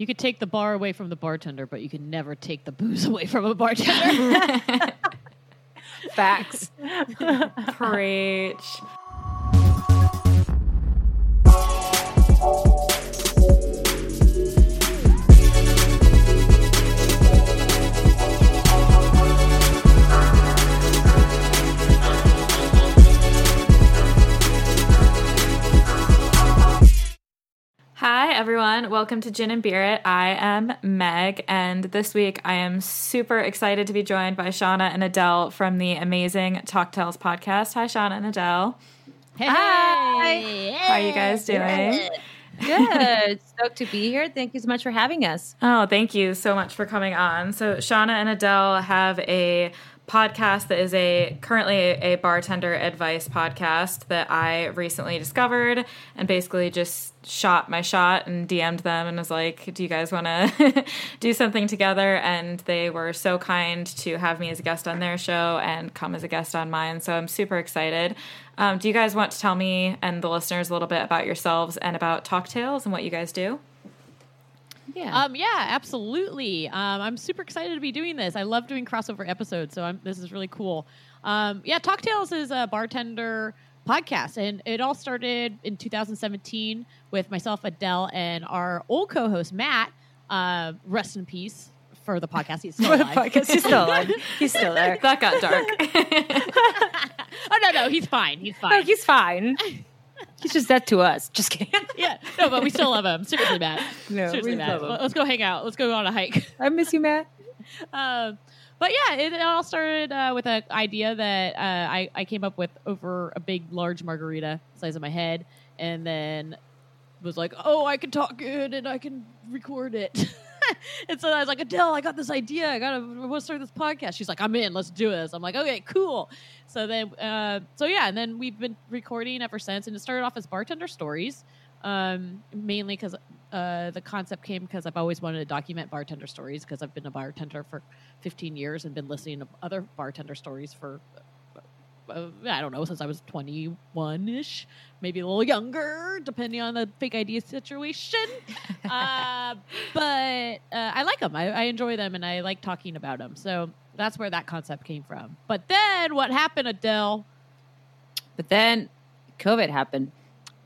You could take the bar away from the bartender, but you can never take the booze away from a bartender. Facts. Preach. Hi, everyone. Welcome to Gin and Bear It. I am Meg, and this week I am super excited to be joined by Shauna and Adele from the amazing Talk Tales podcast. Hi, Shauna and Adele. hey, Hi. How are you guys doing? Good. Stoked to be here. Thank you so much for having us. Oh, thank you so much for coming on. So, Shauna and Adele have a podcast that is a currently a bartender advice podcast that I recently discovered and basically just shot my shot and DM'd them and was like, "Do you guys want to do something together?" And they were so kind to have me as a guest on their show and come as a guest on mine. So I'm super excited. Um, do you guys want to tell me and the listeners a little bit about yourselves and about Talk Tales and what you guys do? Yeah. Um, yeah, absolutely. Um, I'm super excited to be doing this. I love doing crossover episodes, so I'm, this is really cool. Um, yeah, Talk Tales is a bartender podcast, and it all started in 2017 with myself, Adele, and our old co-host Matt. Uh, rest in peace for the podcast. He's still alive. Podcast. He's still alive. He's still there. That got dark. oh no, no, he's fine. He's Oh, fine. he's fine. He's just dead to us. Just kidding. yeah, no, but we still love him. Seriously, Matt. No, Seriously, we Matt. love him. Let's go hang out. Let's go on a hike. I miss you, Matt. um, but yeah, it, it all started uh, with an idea that uh, I, I came up with over a big, large margarita size of my head, and then was like, "Oh, I can talk good and I can record it." and so I was like, "Adele, I got this idea. I gotta I want to start this podcast." She's like, "I'm in. Let's do this." I'm like, "Okay, cool." So then, uh, so yeah, and then we've been recording ever since, and it started off as bartender stories, um, mainly because uh, the concept came because I've always wanted to document bartender stories because I've been a bartender for 15 years and been listening to other bartender stories for uh, I don't know since I was 21 ish, maybe a little younger, depending on the fake idea situation. uh, but uh, I like them. I, I enjoy them, and I like talking about them. So that's where that concept came from. But then what happened, Adele? But then COVID happened.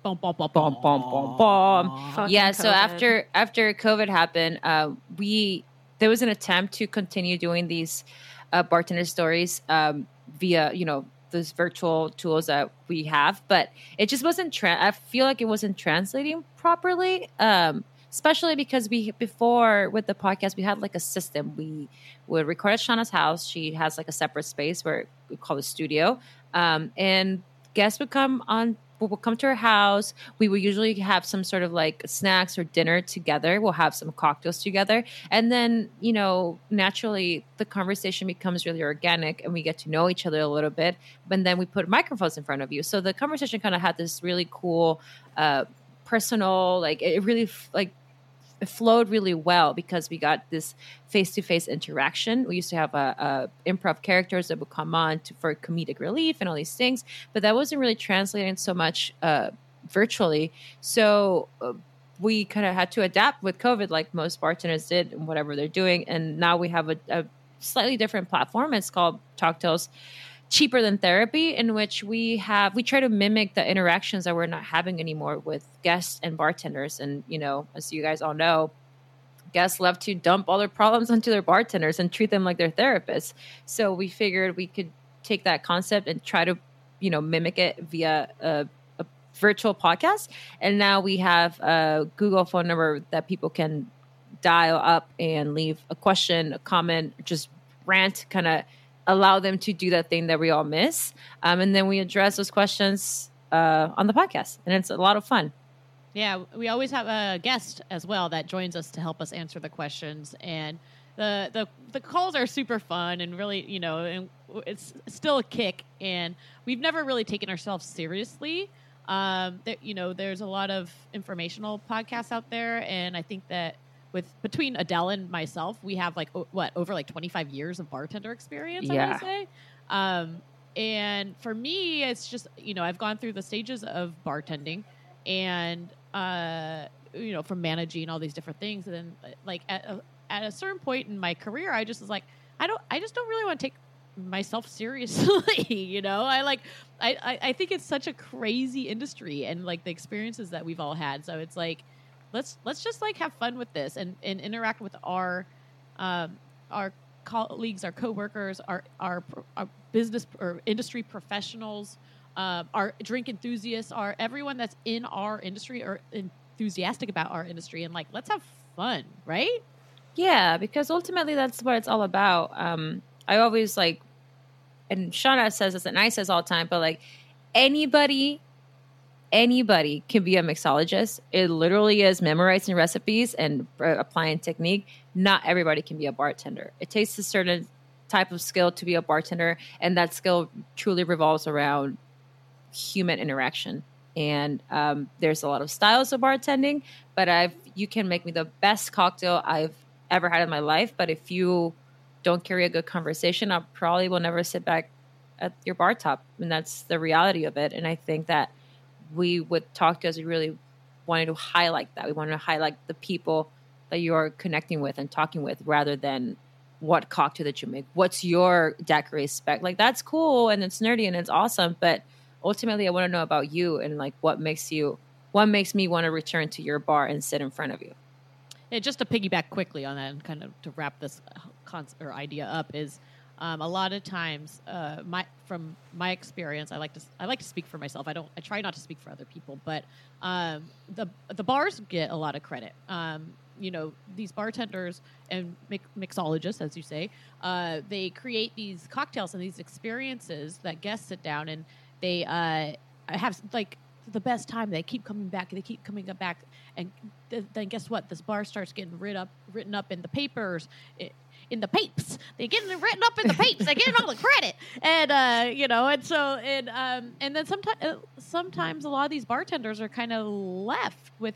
Bum, bum, bum, Bum, bum, bum, bum. Fucking yeah. So after after COVID happened, uh, we there was an attempt to continue doing these uh, bartender stories um, via you know those virtual tools that we have, but it just wasn't. Tra- I feel like it wasn't translating properly. Um, especially because we before with the podcast we had like a system we would record at shauna's house she has like a separate space where we call it studio um, and guests would come on would come to her house. We would usually have some sort of like snacks or dinner together. We'll have some cocktails together. And then you know naturally the conversation becomes really organic and we get to know each other a little bit. And then we put microphones in front of you. So the conversation kind of had this really cool uh, personal like it really like it flowed really well because we got this face-to-face interaction. We used to have a, a improv characters that would come on to, for comedic relief and all these things but that wasn't really translating so much uh, virtually. So uh, we kind of had to adapt with covid like most bartenders did and whatever they're doing and now we have a, a slightly different platform. It's called talk cheaper than therapy in which we have we try to mimic the interactions that we're not having anymore with guests and bartenders. And you know as you guys all know guests love to dump all their problems onto their bartenders and treat them like their therapists. So we figured we could take that concept and try to you know mimic it via a, a virtual podcast. And now we have a google phone number that people can dial up and leave a question a comment just rant kind of allow them to do that thing that we all miss. Um, and then we address those questions uh, on the podcast. And it's a lot of fun. Yeah, we always have a guest as well that joins us to help us answer the questions, and the the the calls are super fun and really, you know, and it's still a kick. And we've never really taken ourselves seriously. Um, that you know, there's a lot of informational podcasts out there, and I think that with between Adele and myself, we have like o- what over like 25 years of bartender experience. I Yeah. say. Um, and for me, it's just you know I've gone through the stages of bartending, and uh, you know, from managing all these different things. And then, like at a, at a certain point in my career, I just was like, I don't, I just don't really want to take myself seriously. you know, I like, I, I, I think it's such a crazy industry and like the experiences that we've all had. So it's like, let's let's just like have fun with this and and interact with our um, our colleagues, our coworkers, our our, our business or industry professionals, uh, our drink enthusiasts, our everyone that's in our industry or enthusiastic about our industry, and like let's have fun, right? Yeah, because ultimately that's what it's all about. Um, I always like, and Shauna says this, and I says all the time, but like anybody anybody can be a mixologist. It literally is memorizing recipes and uh, applying technique. Not everybody can be a bartender. It takes a certain type of skill to be a bartender, and that skill truly revolves around human interaction. And um, there's a lot of styles of bartending, but I've you can make me the best cocktail I've ever had in my life. But if you don't carry a good conversation, I probably will never sit back at your bar top, and that's the reality of it. And I think that we would talk to us, we really wanted to highlight that. We wanted to highlight the people that you're connecting with and talking with rather than what cocktail that you make. What's your daiquiri spec? Like that's cool and it's nerdy and it's awesome, but ultimately I want to know about you and like what makes you what makes me want to return to your bar and sit in front of you. Yeah, just to piggyback quickly on that and kind of to wrap this concept or idea up is um, a lot of times, uh, my from my experience, I like to I like to speak for myself. I don't I try not to speak for other people, but um, the the bars get a lot of credit. Um, you know these bartenders and mixologists, as you say, uh, they create these cocktails and these experiences that guests sit down and they uh, have like the best time. They keep coming back. They keep coming back, and th- then guess what? This bar starts getting written up, written up in the papers. It, in the papes. They get it written up in the papes. they get all the credit, and uh, you know, and so and um, and then sometimes uh, sometimes a lot of these bartenders are kind of left with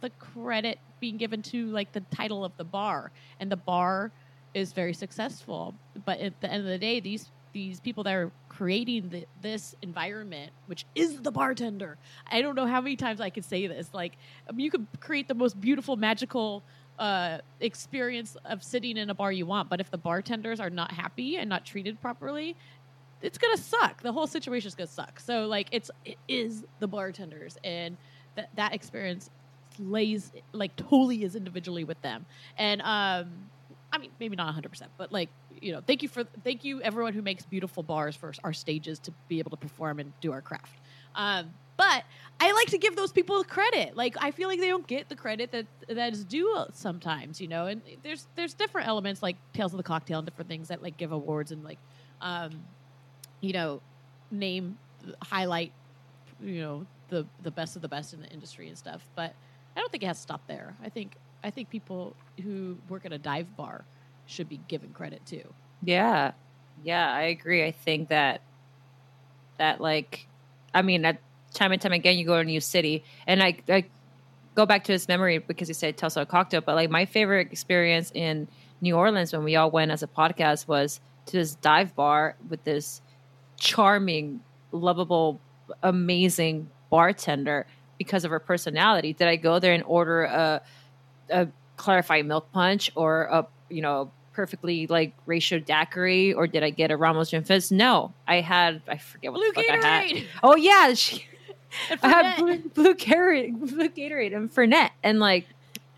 the credit being given to like the title of the bar, and the bar is very successful. But at the end of the day, these these people that are creating the, this environment, which is the bartender. I don't know how many times I could say this. Like, I mean, you could create the most beautiful, magical uh, experience of sitting in a bar you want. But if the bartenders are not happy and not treated properly, it's gonna suck. The whole situation is gonna suck. So like it's it is the bartenders and that that experience lays like totally is individually with them. And um I mean maybe not 100%, but like you know, thank you for thank you everyone who makes beautiful bars for our stages to be able to perform and do our craft. Um but I like to give those people the credit. Like I feel like they don't get the credit that that is due sometimes, you know. And there's there's different elements like Tales of the Cocktail and different things that like give awards and like, um, you know, name highlight, you know, the the best of the best in the industry and stuff. But I don't think it has to stop there. I think I think people who work at a dive bar should be given credit too. Yeah, yeah, I agree. I think that that like, I mean that time and time again, you go to a new city, and I, I go back to this memory because you said Tulsa cocktail, but like my favorite experience in New Orleans when we all went as a podcast was to this dive bar with this charming, lovable, amazing bartender because of her personality. Did I go there and order a, a clarified milk punch or a you know perfectly like ratio daiquiri or did I get a Ramos Gin Fizz? No, I had I forget what Blue the fuck Gatorade. I had. Oh yeah, she, I had blue, blue Gatorade, blue Gatorade, and Fernet, and like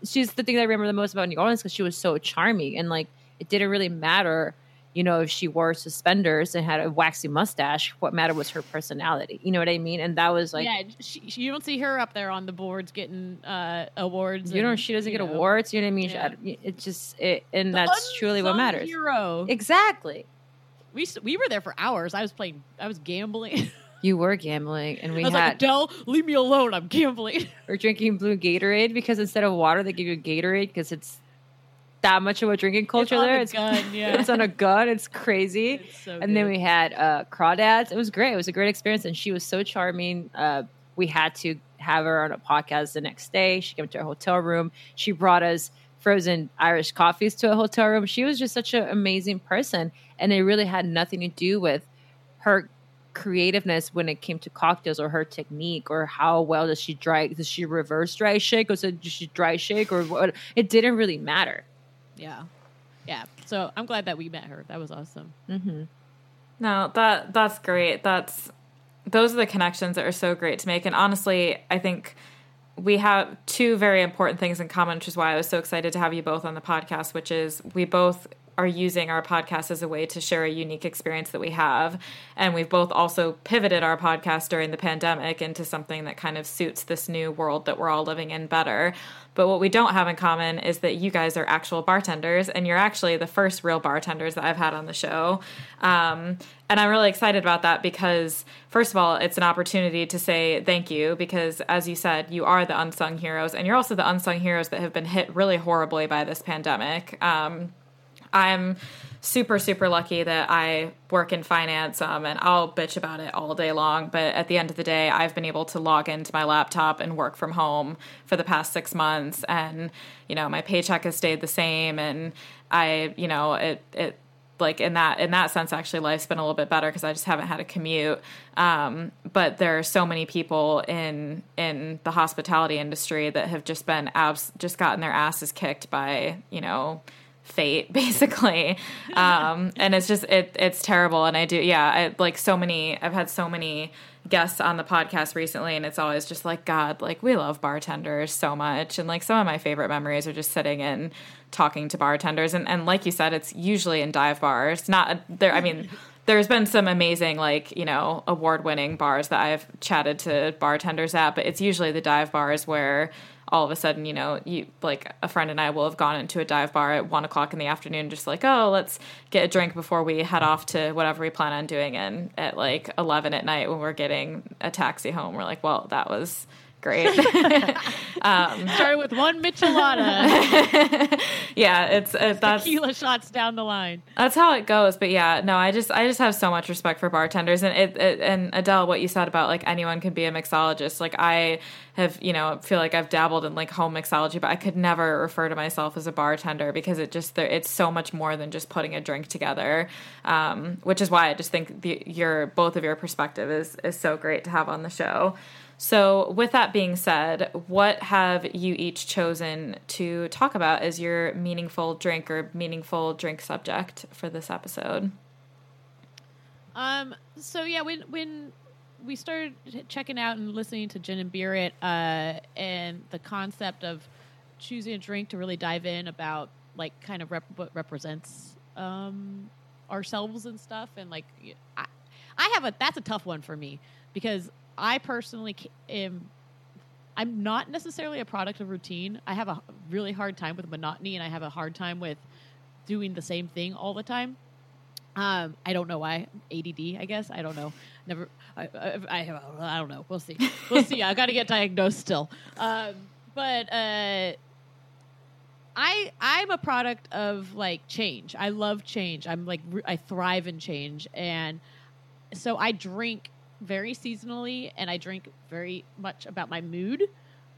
she's the thing that I remember the most about New Orleans because she was so charming, and like it didn't really matter, you know, if she wore suspenders and had a waxy mustache. What mattered was her personality. You know what I mean? And that was like, yeah, she, you don't see her up there on the boards getting uh, awards. You know, she doesn't get know. awards. You know what I mean? Yeah. She, it just it, and the that's truly what matters. Hero, exactly. We we were there for hours. I was playing. I was gambling. You were gambling, and we I was had like, Dell, leave me alone. I'm gambling. we're drinking blue Gatorade because instead of water, they give you Gatorade because it's that much of a drinking culture it's there. it's gun, yeah. it's on a gun. It's crazy. It's so and good. then we had uh, crawdads. It was great. It was a great experience, and she was so charming. Uh, we had to have her on a podcast the next day. She came to our hotel room. She brought us frozen Irish coffees to a hotel room. She was just such an amazing person, and it really had nothing to do with her creativeness when it came to cocktails or her technique or how well does she dry does she reverse dry shake or does she dry shake or what it didn't really matter Yeah. Yeah. So I'm glad that we met her. That was awesome. mm-hmm. No, that that's great. That's those are the connections that are so great to make. And honestly, I think we have two very important things in common, which is why I was so excited to have you both on the podcast, which is we both are using our podcast as a way to share a unique experience that we have. And we've both also pivoted our podcast during the pandemic into something that kind of suits this new world that we're all living in better. But what we don't have in common is that you guys are actual bartenders, and you're actually the first real bartenders that I've had on the show. Um, and I'm really excited about that because, first of all, it's an opportunity to say thank you because, as you said, you are the unsung heroes, and you're also the unsung heroes that have been hit really horribly by this pandemic. Um, I'm super super lucky that I work in finance um, and I'll bitch about it all day long but at the end of the day I've been able to log into my laptop and work from home for the past 6 months and you know my paycheck has stayed the same and I you know it it like in that in that sense actually life's been a little bit better because I just haven't had a commute. Um, but there are so many people in in the hospitality industry that have just been abs just gotten their asses kicked by you know fate basically. Um and it's just it it's terrible. And i do yeah i like so many i've had so many guests on the podcast recently and it's always just like god like we love bartenders so much. And like some of my favorite memories are just sitting and talking to bartenders. And and like you said it's usually in dive bars. Not there i mean there's been some amazing like you know award winning bars that i've chatted to bartenders at but it's usually the dive bars where all of a sudden, you know, you like a friend and I will have gone into a dive bar at one o'clock in the afternoon, just like, oh, let's get a drink before we head off to whatever we plan on doing. And at like 11 at night when we're getting a taxi home, we're like, well, that was great. um, Started with one michelada. yeah, it's uh, that's tequila shots down the line. That's how it goes. But yeah, no, I just I just have so much respect for bartenders, and it, it and Adele, what you said about like anyone can be a mixologist. Like I have, you know, feel like I've dabbled in like home mixology, but I could never refer to myself as a bartender because it just it's so much more than just putting a drink together. Um, which is why I just think the, your both of your perspective is is so great to have on the show. So, with that being said, what have you each chosen to talk about as your meaningful drink or meaningful drink subject for this episode? Um. So yeah, when when we started checking out and listening to Gin and Bear It, uh, and the concept of choosing a drink to really dive in about like kind of rep- what represents um ourselves and stuff, and like I, I have a that's a tough one for me because I personally am. I'm not necessarily a product of routine. I have a really hard time with monotony, and I have a hard time with doing the same thing all the time. Um, I don't know why. ADD, I guess. I don't know. Never. I. I, I, I don't know. We'll see. We'll see. I got to get diagnosed still. Um, but uh, I I'm a product of like change. I love change. I'm like I thrive in change, and so I drink very seasonally and I drink very much about my mood.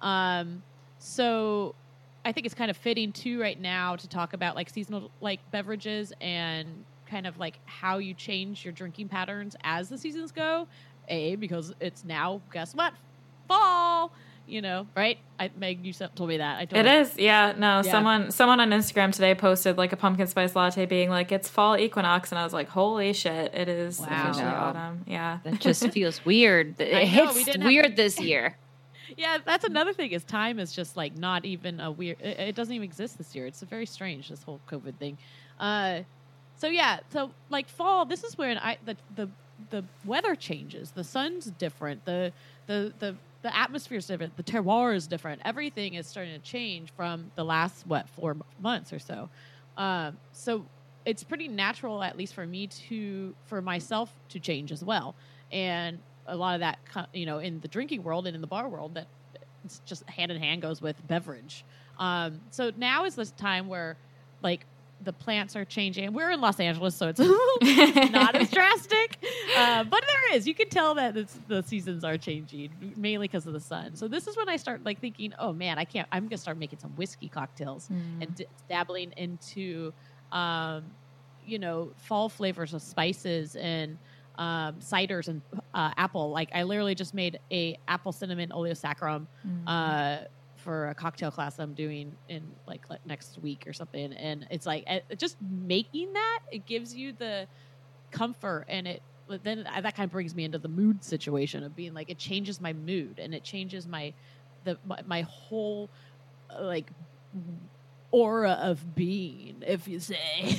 Um, so I think it's kind of fitting too right now to talk about like seasonal like beverages and kind of like how you change your drinking patterns as the seasons go. A because it's now guess what fall you know, right? I, Meg, you told me that. I told it is, yeah. No, yeah. someone someone on Instagram today posted like a pumpkin spice latte, being like it's fall equinox, and I was like, holy shit, it is wow. officially autumn. Yeah, that just feels weird. It hits we weird have- this year. yeah, that's another thing. Is time is just like not even a weird. It, it doesn't even exist this year. It's a very strange this whole COVID thing. Uh, so yeah, so like fall. This is where I the the the weather changes. The sun's different. The the the the atmosphere is different, the terroir is different. Everything is starting to change from the last what four months or so. Um, so it's pretty natural, at least for me to for myself to change as well. And a lot of that, you know, in the drinking world and in the bar world, that it's just hand in hand goes with beverage. Um, so now is this time where, like, the plants are changing. We're in Los Angeles, so it's not as drastic, uh, but there is. You can tell that the seasons are changing mainly because of the sun. So this is when I start like thinking, oh man, I can't. I'm gonna start making some whiskey cocktails mm. and d- dabbling into, um, you know, fall flavors of spices and um, ciders and uh, apple. Like I literally just made a apple cinnamon oleosaccharum uh, for a cocktail class I'm doing in like next week or something. And it's like uh, just making that it gives you the comfort and it. Then that kind of brings me into the mood situation of being like it changes my mood and it changes my the my, my whole uh, like aura of being, if you say.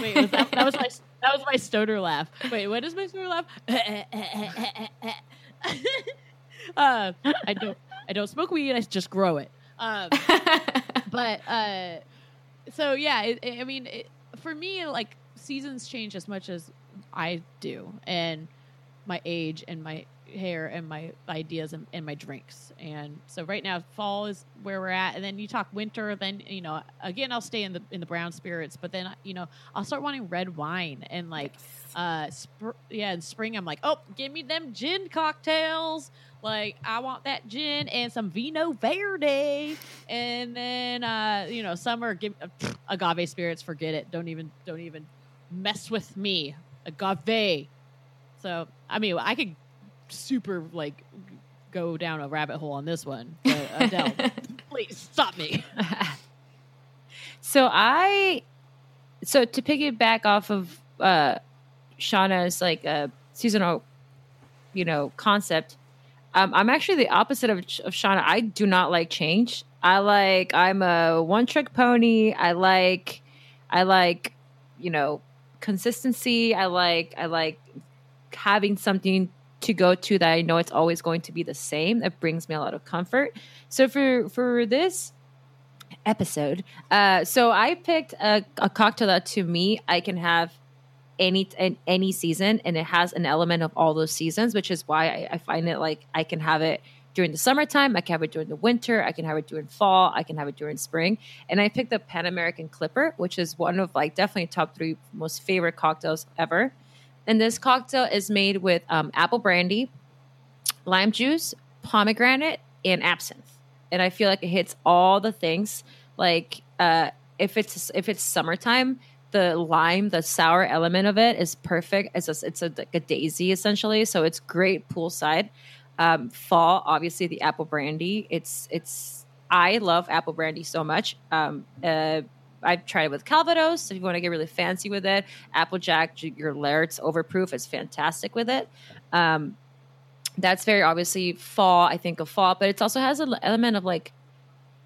Wait, was that, that was my that was my stoner laugh. Wait, what is my stoner laugh? uh, I don't I don't smoke weed. I just grow it. Um, but uh, so yeah, it, it- I mean, it, for me, like seasons change as much as I do, and my age and my hair and my ideas and, and my drinks. And so right now, fall is where we're at, and then you talk winter. Then you know, again, I'll stay in the in the brown spirits, but then you know, I'll start wanting red wine and like uh sp- yeah in spring i'm like oh give me them gin cocktails. Like i want that gin and some vino verde. And then uh you know summer give uh, agave spirits forget it. Don't even don't even mess with me. Agave. So i mean i could super like go down a rabbit hole on this one but adele please stop me So I, so to piggyback off of uh, Shauna's like uh, seasonal, you know, concept, um, I'm actually the opposite of, of Shauna. I do not like change. I like I'm a one trick pony. I like, I like, you know, consistency. I like I like having something to go to that I know it's always going to be the same. It brings me a lot of comfort. So for for this episode. Uh, so I picked a, a cocktail that to me I can have any in any season, and it has an element of all those seasons, which is why I, I find it like I can have it during the summertime, I can have it during the winter, I can have it during fall, I can have it during spring. And I picked the Pan American Clipper, which is one of like definitely top three most favorite cocktails ever. And this cocktail is made with um, apple brandy, lime juice, pomegranate, and absinthe. And I feel like it hits all the things. Like uh, if it's if it's summertime, the lime, the sour element of it is perfect. It's a, it's a, like a daisy essentially, so it's great poolside. Um, fall, obviously, the apple brandy. It's it's I love apple brandy so much. Um, uh, I've tried it with Calvados. If you want to get really fancy with it, Applejack, your Laird's Overproof is fantastic with it. Um, that's very obviously fall. I think of fall, but it also has an element of like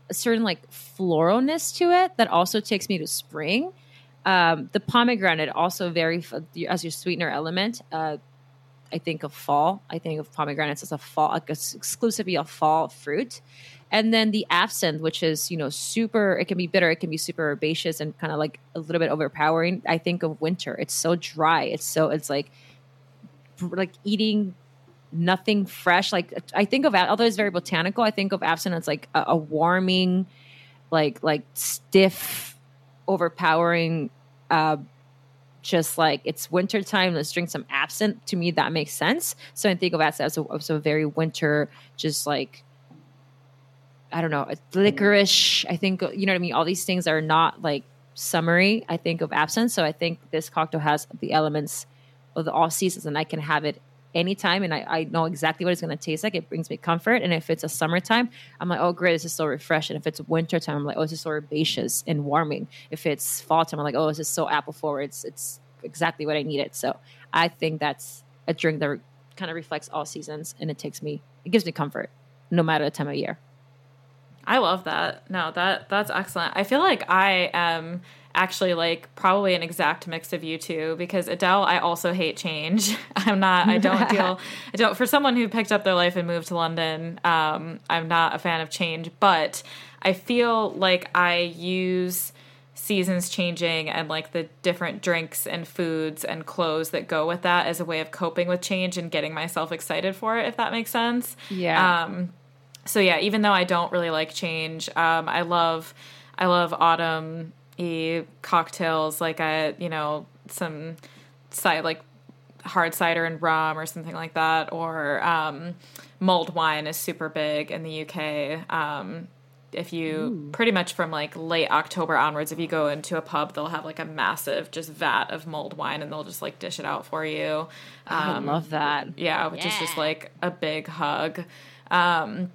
a certain like floralness to it that also takes me to spring. Um, the pomegranate also very as your sweetener element. Uh, I think of fall. I think of pomegranates as a fall, like exclusively a fall fruit. And then the absinthe, which is you know super. It can be bitter. It can be super herbaceous and kind of like a little bit overpowering. I think of winter. It's so dry. It's so it's like like eating nothing fresh. Like I think of although it's very botanical, I think of absinthe as like a, a warming, like like stiff, overpowering. Uh, just like it's wintertime, let's drink some absinthe. To me, that makes sense. So I think of absinthe as a, as a very winter, just like I don't know, it's licorice. I think uh, you know what I mean. All these things are not like summery. I think of absinthe. So I think this cocktail has the elements of the all seasons, and I can have it anytime and I, I know exactly what it's going to taste like. It brings me comfort. And if it's a summertime, I'm like, oh, great, this is so refreshing. If it's wintertime, I'm like, oh, this is so herbaceous and warming. If it's fall time, I'm like, oh, this is so apple forward. It's, it's exactly what I needed. So I think that's a drink that kind of reflects all seasons and it takes me, it gives me comfort no matter the time of year. I love that. No, that that's excellent. I feel like I am actually like probably an exact mix of you two because Adele, I also hate change. I'm not. I don't deal. I don't. For someone who picked up their life and moved to London, um, I'm not a fan of change. But I feel like I use seasons changing and like the different drinks and foods and clothes that go with that as a way of coping with change and getting myself excited for it. If that makes sense. Yeah. Um, so yeah, even though I don't really like change, um, I love I love autumn y cocktails like a you know some side like hard cider and rum or something like that, or um, mulled wine is super big in the UK. Um, if you pretty much from like late October onwards, if you go into a pub, they'll have like a massive just vat of mulled wine and they'll just like dish it out for you. I love that. Yeah, which is just like a big hug. Um,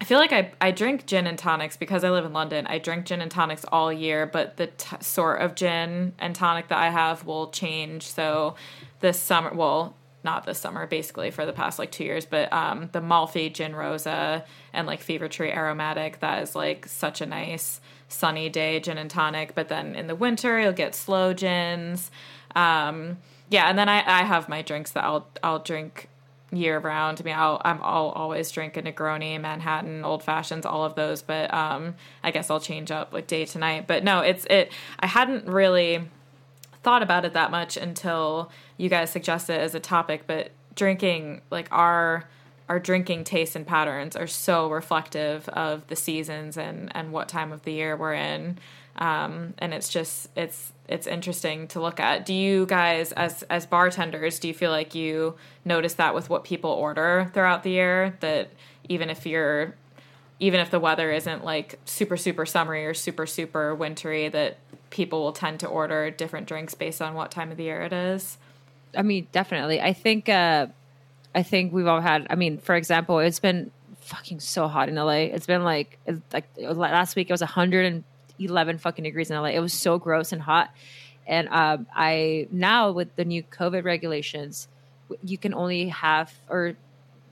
I feel like I, I drink gin and tonics because I live in London. I drink gin and tonics all year, but the t- sort of gin and tonic that I have will change. So this summer, well, not this summer, basically for the past like two years, but um, the Malfi Gin Rosa and like Fever Tree Aromatic, that is like such a nice sunny day gin and tonic. But then in the winter, you'll get sloe gins. Um, yeah, and then I, I have my drinks that I'll I'll drink year round. I mean, I'll I'm I'll always drink a Negroni, Manhattan, old fashions, all of those. But um, I guess I'll change up like day to night. But no, it's it. I hadn't really thought about it that much until you guys suggested it as a topic. But drinking like our our drinking tastes and patterns are so reflective of the seasons and and what time of the year we're in um, and it's just it's it's interesting to look at do you guys as as bartenders do you feel like you notice that with what people order throughout the year that even if you're even if the weather isn't like super super summery or super super wintry that people will tend to order different drinks based on what time of the year it is I mean, definitely. I think uh I think we've all had I mean, for example, it's been fucking so hot in LA. It's been like it's like last week it was 111 fucking degrees in LA. It was so gross and hot. And um I now with the new COVID regulations, you can only have or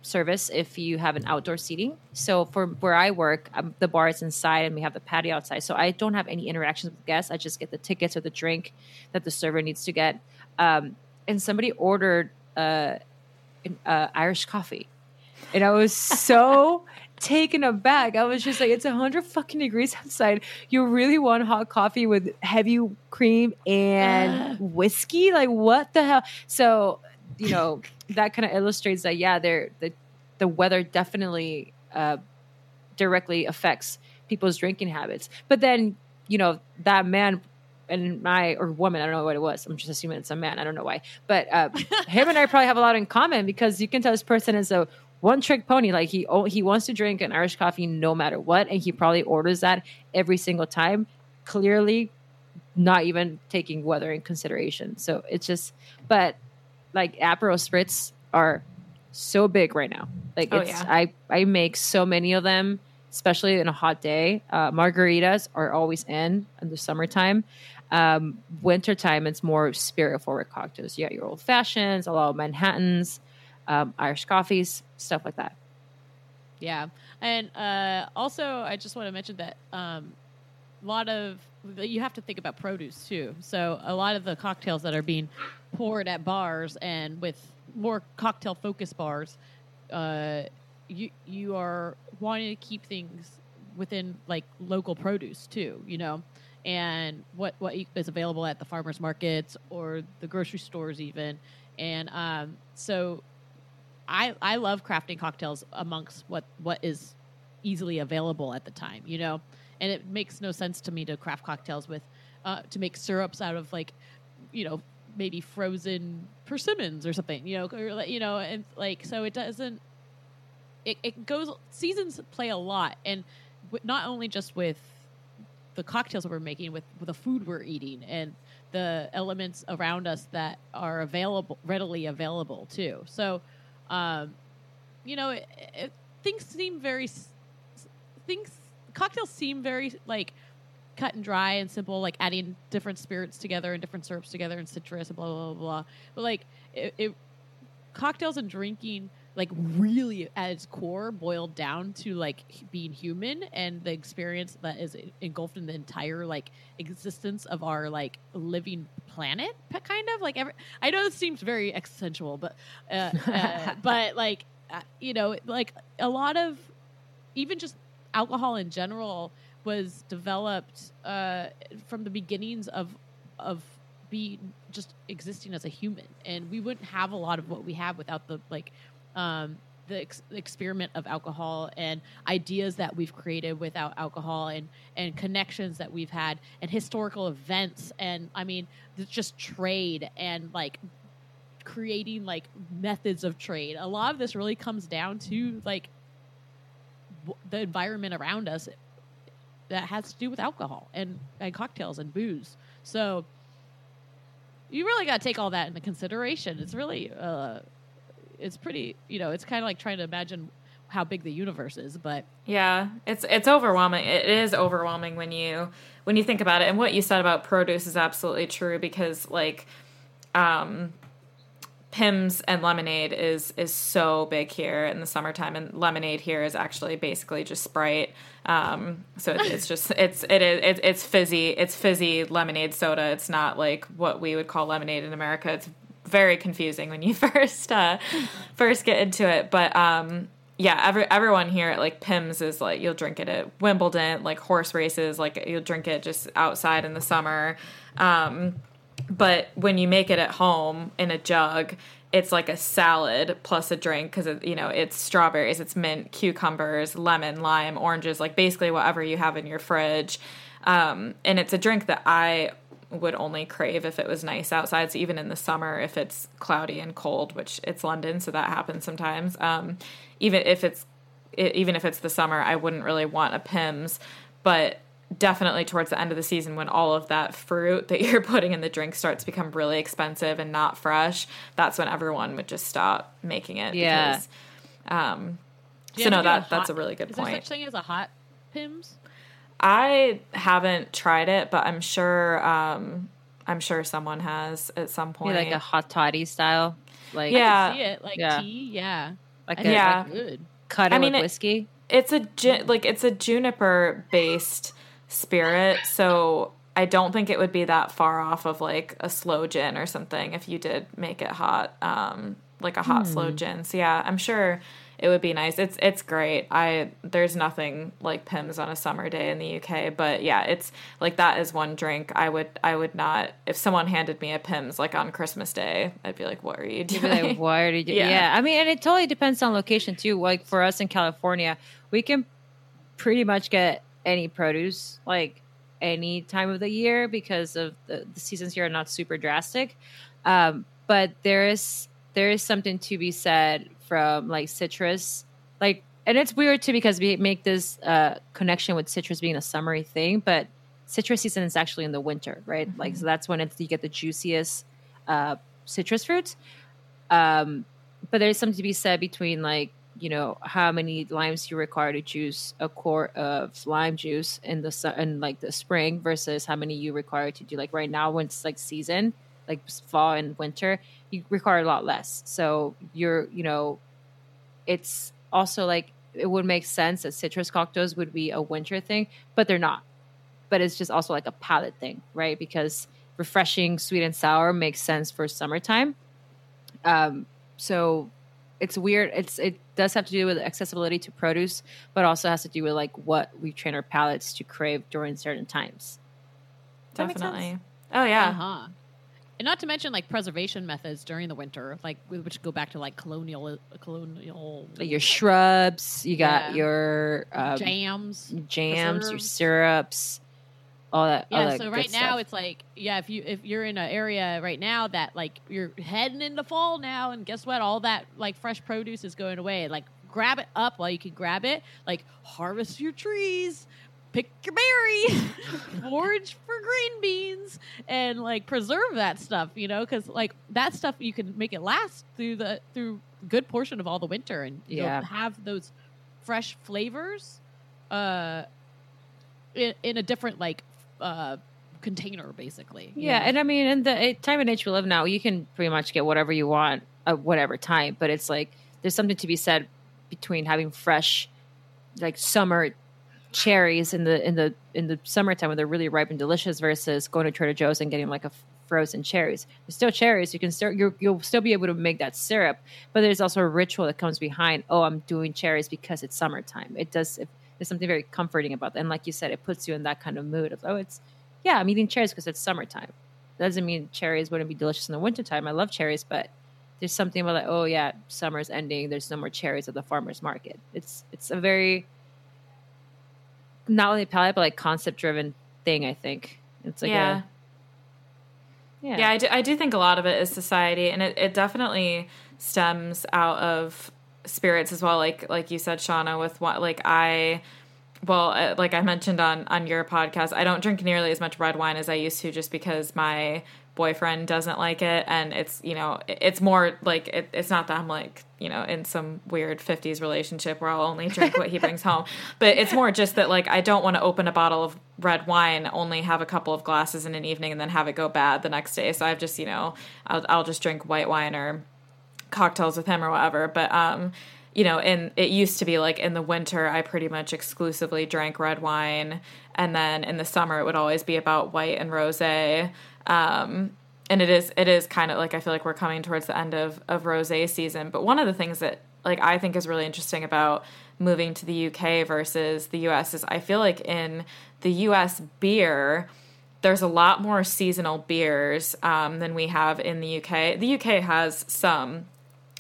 service if you have an outdoor seating. So for where I work, um, the bar is inside and we have the patio outside. So I don't have any interactions with guests. I just get the tickets or the drink that the server needs to get. Um, and somebody ordered uh, an uh, Irish coffee, and I was so taken aback. I was just like, "It's hundred fucking degrees outside. You really want hot coffee with heavy cream and whiskey? Like what the hell?" So you know that kind of illustrates that yeah, there the the weather definitely uh, directly affects people's drinking habits. But then you know that man and my or woman, I don't know what it was. I'm just assuming it's a man. I don't know why. But uh, him and I probably have a lot in common because you can tell this person is a one trick pony. Like he he wants to drink an Irish coffee no matter what, and he probably orders that every single time. Clearly, not even taking weather in consideration. So it's just, but like Aperol spritz are so big right now. Like Oh, it's yeah. I I make so many of them, especially in a hot day. Uh, margaritas are always in in the summertime. Um, wintertime, it's more spirit forward cocktails. You got your old fashions, a lot of Manhattans, um, Irish coffees, stuff like that. Yeah, and uh, also I just want to mention that um, a lot of you have to think about produce too. So a lot of the cocktails that are being poured at bars and with more cocktail focused bars, uh, you you are wanting to keep things within like local produce too. You know. And what what is available at the farmers markets or the grocery stores even, and um, so I I love crafting cocktails amongst what what is easily available at the time, you know. And it makes no sense to me to craft cocktails with uh, to make syrups out of like, you know, maybe frozen persimmons or something, you know, or you know, and like so it doesn't. It it goes seasons play a lot, and w- not only just with the cocktails that we're making, with, with the food we're eating, and the elements around us that are available readily available too. So um, you know, it, it, things seem very things cocktails seem very like cut and dry and simple, like adding different spirits together and different syrups together and citrus and blah blah blah. blah. But like it, it cocktails and drinking like really at its core boiled down to like being human and the experience that is engulfed in the entire like existence of our like living planet kind of like every i know this seems very existential but uh, uh, but like uh, you know like a lot of even just alcohol in general was developed uh, from the beginnings of of being just existing as a human. And we wouldn't have a lot of what we have without the like um, the, ex- experiment of alcohol and ideas that we've created without alcohol and and connections that we've had and historical events and i mean just trade and like creating like methods of trade a lot of this really comes down to like w- the environment around us that has to do with alcohol and, and cocktails and booze. So you really got to take all that into consideration. It's really, uh, it's pretty, you know, it's kind of like trying to imagine how big the universe is, but Yeah, it's it's overwhelming. It is overwhelming when you when you think about it. And what you said about produce is absolutely true because like um Pimm's and lemonade is is so big here in the summertime, and lemonade here is actually basically just Sprite. Um, so it, it's just it's it is it, it's fizzy. It's fizzy lemonade soda. It's not like what we would call lemonade in America. It's very confusing when you first uh, first get into it. But um, yeah, every everyone here at like Pimm's is like you'll drink it at Wimbledon, like horse races, like you'll drink it just outside in the summer. Um, but when you make it at home in a jug it's like a salad plus a drink because you know it's strawberries it's mint cucumbers lemon lime oranges like basically whatever you have in your fridge um, and it's a drink that i would only crave if it was nice outside so even in the summer if it's cloudy and cold which it's london so that happens sometimes um, even if it's even if it's the summer i wouldn't really want a Pimm's but definitely towards the end of the season when all of that fruit that you're putting in the drink starts to become really expensive and not fresh that's when everyone would just stop making it Yeah. because um so no that that's a really good is there point such thing as a hot Pimm's? I haven't tried it but i'm sure um i'm sure someone has at some Maybe point like a hot toddy style, like Yeah. I see it like Yeah. tea. Yeah, like I a, think Yeah. it's good. cut it I mean, with it- whiskey. it's a ju- like it's a juniper based spirit so i don't think it would be that far off of like a sloe gin or something if you did make it hot um like a hot sloe gin so yeah i'm sure it would be nice it's it's great i there's nothing like Pimm's on a summer day in the uk but yeah it's like that is one drink i would i would not if someone handed me a Pimm's like on christmas day i'd be like what are you doing like, why did you? Yeah. Yeah. I mean, and it totally depends on location too. Like for us in California, we can pretty much get any produce like any time of the year because of the, the seasons here are not super drastic. Um, but there is there is something to be said from like citrus, like, and it's weird too because we make this uh, connection with citrus being a summery thing, but citrus season is actually in the winter, right? Like, so that's when it's you get the juiciest uh, citrus fruits. Um, but there's something to be said between like you know how many limes you require to juice a quart of lime juice in the su- in like the spring versus how many you require to do like right now when it's like season like fall and winter you require a lot less so you're you know it's also like it would make sense that citrus cocktails would be a winter thing but they're not but it's just also like a palate thing right because refreshing sweet and sour makes sense for summertime um, so it's weird. It's it does have to do with accessibility to produce, but also has to do with like what we train our palates to crave during certain times. Does that make sense? definitely oh yeah Uh-huh. And not to mention like preservation methods during the winter, like which go back to like colonial colonial your shrubs, you got Yeah. your um, jams. jams, your syrups, all that. all Yeah, that so right now stuff. it's like yeah, if you if you're in an area right now that like you're heading into fall now, and guess what? All that like fresh produce is going away. Like grab it up while you can grab it. Like harvest your trees, pick your berry, forage for green beans, and like preserve that stuff. You know, because like that stuff you can make it last through the through good portion of all the winter, and Yeah. have those fresh flavors. Uh, in, in a different like uh container basically Yeah, know? and I mean, in the time and age we live now, you can pretty much get whatever you want at whatever time. But it's like there's something to be said between having fresh, like summer cherries in the in the in the summertime when they're really ripe and delicious versus going to Trader Joe's and getting like a frozen cherries. There's still cherries. You can still you're, you'll still be able to make that syrup, but there's also a ritual that comes behind. Oh, I'm doing cherries because it's summertime. It does. It, there's something very comforting about that, and like you said, it puts you in that kind of mood of oh, it's yeah, I'm eating cherries because it's summertime. That doesn't mean cherries wouldn't be delicious in the wintertime. I love cherries, but there's something about like, oh yeah, summer's ending. There's no more cherries at the farmer's market. It's it's a very not only palate but like concept driven thing. I think it's like yeah. a yeah yeah, I do, I do think a lot of it is society, and it, it definitely stems out of spirits as well. Like like you said, Shauna, with what like I well, uh, like I mentioned on on your podcast, I don't drink nearly as much red wine as I used to, just because my boyfriend doesn't like it, and it's you know it's more like it, it's not that I'm like you know in some weird 50s relationship where I'll only drink what he brings home, but it's more just that like I don't want to open a bottle of red wine, only have a couple of glasses in an evening, and then have it go bad the next day. So I've just you know I'll I'll just drink white wine or cocktails with him or whatever, but um you know, and it used to be like in the winter, I pretty much exclusively drank red wine. And then in the summer, it would always be about white and rose. Um, and it is, it is kind of like, I feel like we're coming towards the end of, of rose season. But one of the things that like I think is really interesting about moving to the UK versus the US is I feel like in the US beer, there's a lot more seasonal beers um, than we have in the UK. The UK has some,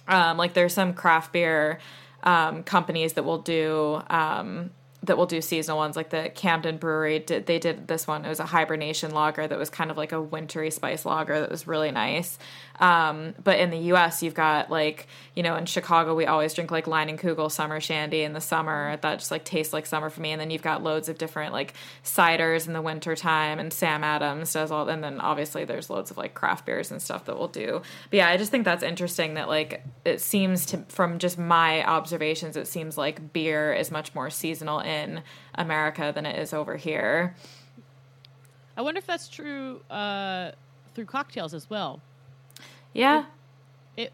um, like there's some craft beer um, companies that will do um, that will do seasonal ones like the Camden Brewery did they did this one. It was a hibernation lager that was kind of like a wintry spice lager that was really nice um, but in the US you've got like you know in Chicago we always drink like Leinenkugel summer shandy in the summer that just like tastes like summer for me and then you've got loads of different like ciders in the winter time and Sam Adams does all and then obviously there's loads of like craft beers and stuff that we'll do but yeah I just think that's interesting that like it seems to from just my observations it seems like beer is much more seasonal in America than it is over here. I wonder if that's true uh, through cocktails as well. Yeah. It, it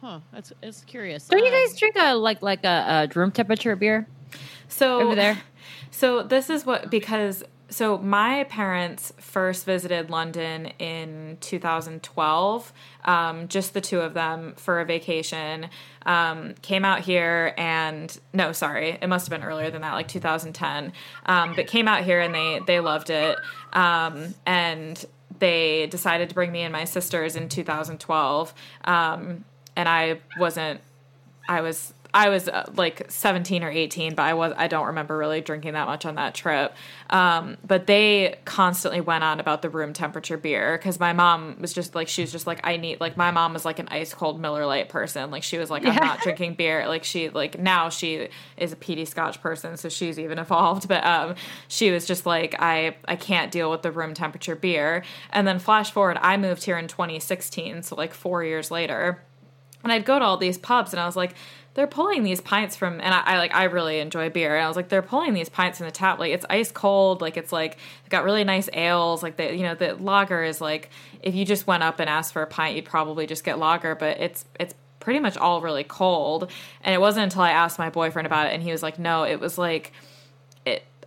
huh? That's it's curious. Don't you Um, guys drink a like like a, a room temperature beer So over there? So this is what because so my parents first visited London in 2012, um, just the two of them for a vacation. Um, came out here and no, sorry, it must have been earlier than that, like 2010. Um, but came out here and they they loved it, um, and they decided to bring me and my sisters in 2012. Um, and I wasn't I was I was uh, like 17 or 18, but I was I don't remember really drinking that much on that trip. Um, but they constantly went on about the room temperature beer because my mom was just like she was just like I need like my mom was like an ice cold Miller Lite person. Like she was like I'm not drinking beer. Like she like now she is a peaty Scotch person, so she's even evolved. But um, she was just like I I can't deal with the room temperature beer. And then flash forward, I moved here in 2016, so like four years later and I'd go to all these pubs and I was like, they're pulling these pints from, and I, I like, I really enjoy beer. And I was like, they're pulling these pints from the tap. Like, it's ice cold. Like, it's like, got really nice ales. Like, the, you know, the lager is like, if you just went up and asked for a pint, you'd probably just get lager, but it's, it's, pretty much all really cold and it wasn't until i asked my boyfriend about it and he was like no it was like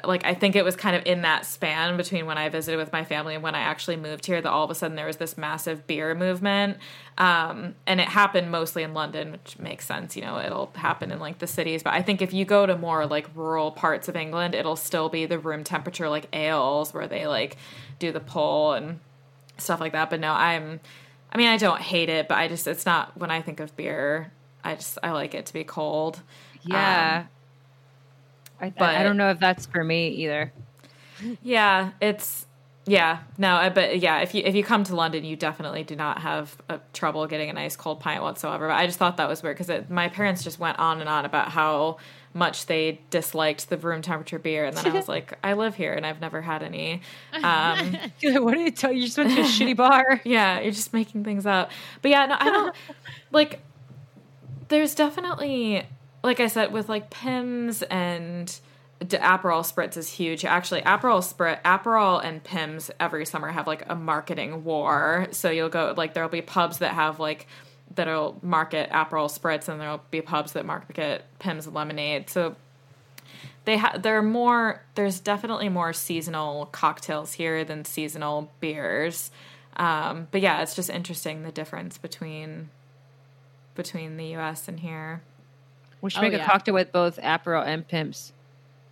like I think it was kind of in that span between when I visited with my family and when I actually moved here that all of a sudden there was this massive beer movement. Um, and it happened mostly in London, which makes sense, you know, it'll happen in like the cities. But I think if you go to more like rural parts of England, it'll still be the room temperature like ales where they like do the pull and stuff like that. But no, I'm I mean I don't hate it, but I just it's not when I think of beer, I just I like it to be cold. Yeah. I, but- I don't know if that's for me either. Yeah, it's yeah no, but yeah, if you if you come to London, you definitely do not have uh, trouble getting a nice cold pint whatsoever. But I just thought that was weird because my parents just went on and on about how much they disliked the room temperature beer, and then I was like, I live here and I've never had any. Um, what did you tell you? You just went to a shitty bar. yeah, you're just making things up. But yeah, no, I don't like. There's definitely, like I said, with like Pimm's and D- Aperol Spritz is huge. Actually, Aperol Spritz, Aperol and Pimm's every summer have like a marketing war. So you'll go like there'll be pubs that have like that'll market Aperol Spritz, and there'll be pubs that market Pimm's lemonade. So they have there are more there's definitely more seasonal cocktails here than seasonal beers um, but yeah it's just interesting the difference between between the us and here We should Oh, make yeah. a cocktail with both Aperol and Pimps.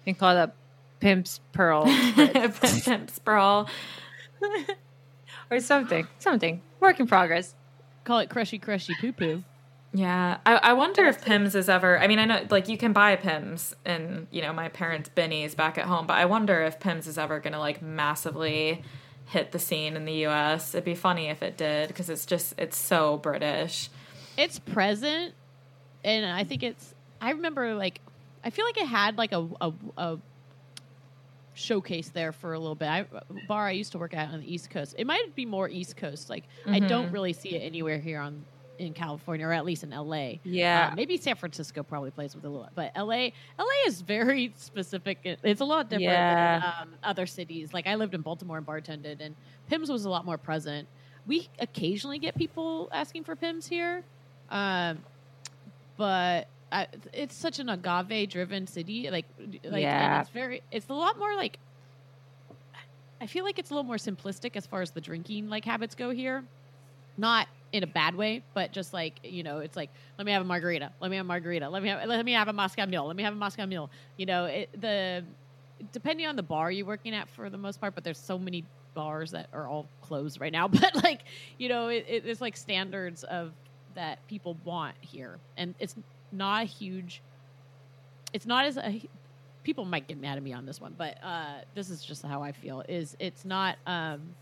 You can call it Pimps Pearl Pimp sprawl or something. Something. Work in progress. Call it crushy crushy poo poo. yeah I, I wonder if Pimm's is ever i mean i know like you can buy Pimm's in you know my parents bennies back at home but i wonder if Pimm's is ever gonna like massively hit the scene in the us it'd be funny if it did because it's just it's so british It's present, and I think it's. I remember like, I feel like it had like a a, a showcase there for a little bit. I, bar I used to work at on the East Coast. It might be more East Coast. Like I don't really see it anywhere here on in California or at least in LA. Yeah. Uh, maybe San Francisco probably plays with a little, but LA LA is very specific. It's a lot different Yeah. than um, other cities. Like I lived in Baltimore and bartended, and Pimm's was a lot more present. We occasionally get people asking for Pimm's here, um, but I, it's such an agave driven city. Like, like Yeah. and it's very. It's a lot more like. I feel like it's a little more simplistic as far as the drinking like habits go here, not in a bad way, but just like you know, it's like let me have a margarita, let me have a margarita, let me have let me have a Moscow Mule, let me have a Moscow Mule. You know, it, the depending on the bar you're working at for the most part, but there's so many bars that are all closed right now. But like you know, it, it, it's like standards of that people want here, and it's not a huge. It's not as a people might get mad at me on this one, but uh, this is just how I feel. Is it's not um,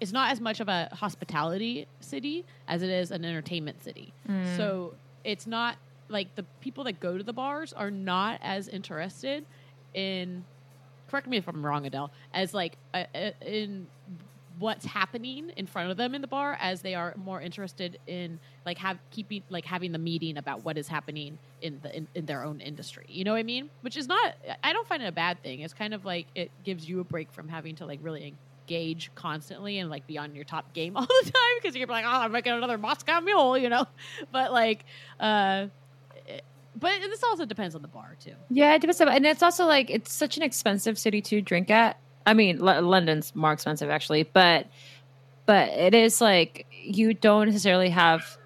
it's not as much of a hospitality city as it is an entertainment city. So it's not like the people that go to the bars are not as interested in. Correct me if I'm wrong, Adele. As like uh, uh, in what's happening in front of them in the bar, as they are more interested in like have keeping like having the meeting about what is happening in the in, in their own industry. You know what I mean? Which is not. I don't find it a bad thing. It's kind of like it gives you a break from having to like really engage constantly and like be on your top game all the time because you're like, oh, I'm making another Moscow Mule, you know. But like, uh, but this also depends on the bar too. Yeah, it depends. on- And it's also like it's such an expensive city to drink at. I mean, L- London's more expensive actually, but but it is like you don't necessarily have